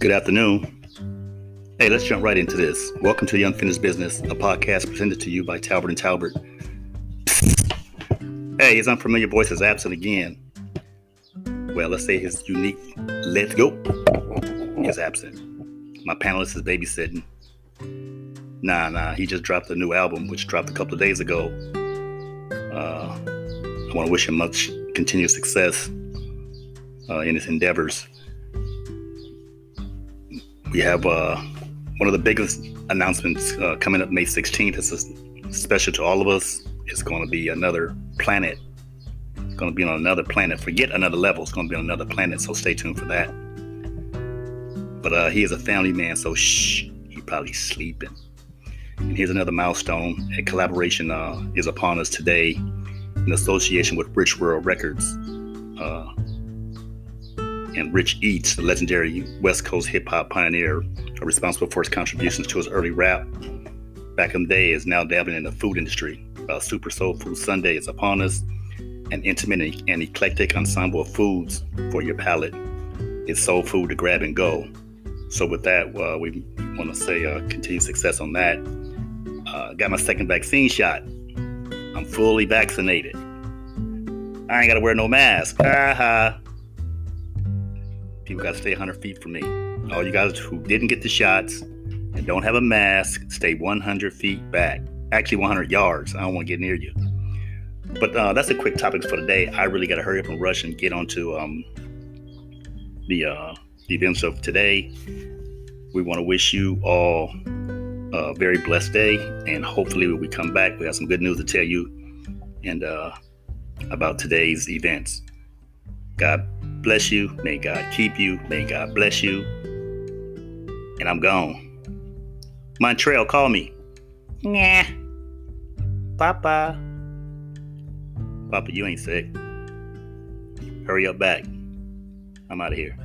Good afternoon. Hey, let's jump right into this. Welcome to the Unfinished Business, a podcast presented to you by Talbert and Talbert. Hey, his unfamiliar voice is absent again. Well, let's say his unique let's go is absent. My panelist is babysitting. Nah, nah, he just dropped a new album, which dropped a couple of days ago. Uh, I want to wish him much continued success uh, in his endeavors we have uh, one of the biggest announcements uh, coming up May 16th. It's special to all of us. It's going to be another planet. It's going to be on another planet. Forget another level. It's going to be on another planet. So stay tuned for that. But uh, he is a family man, so shh, he's probably sleeping. And here's another milestone. A collaboration uh, is upon us today in association with Rich World Records. And Rich Eats, the legendary West Coast hip hop pioneer, responsible for his contributions to his early rap. Back in the day, is now dabbling in the food industry. Uh, Super Soul Food Sunday is upon us. An intimate and eclectic ensemble of foods for your palate. It's soul food to grab and go. So with that, uh, we want to say uh, continued success on that. Uh, got my second vaccine shot. I'm fully vaccinated. I ain't got to wear no mask. Ha. People got to stay 100 feet from me. All you guys who didn't get the shots and don't have a mask, stay 100 feet back. Actually, 100 yards. I don't want to get near you. But uh, that's a quick topic for today. I really got to hurry up and rush and get onto um, the, uh, the events of today. We want to wish you all a very blessed day, and hopefully, when we come back, we have some good news to tell you and uh, about today's events. God bless you. May God keep you. May God bless you. And I'm gone. Montreal, call me. Nah. Papa. Papa, you ain't sick. Hurry up back. I'm out of here.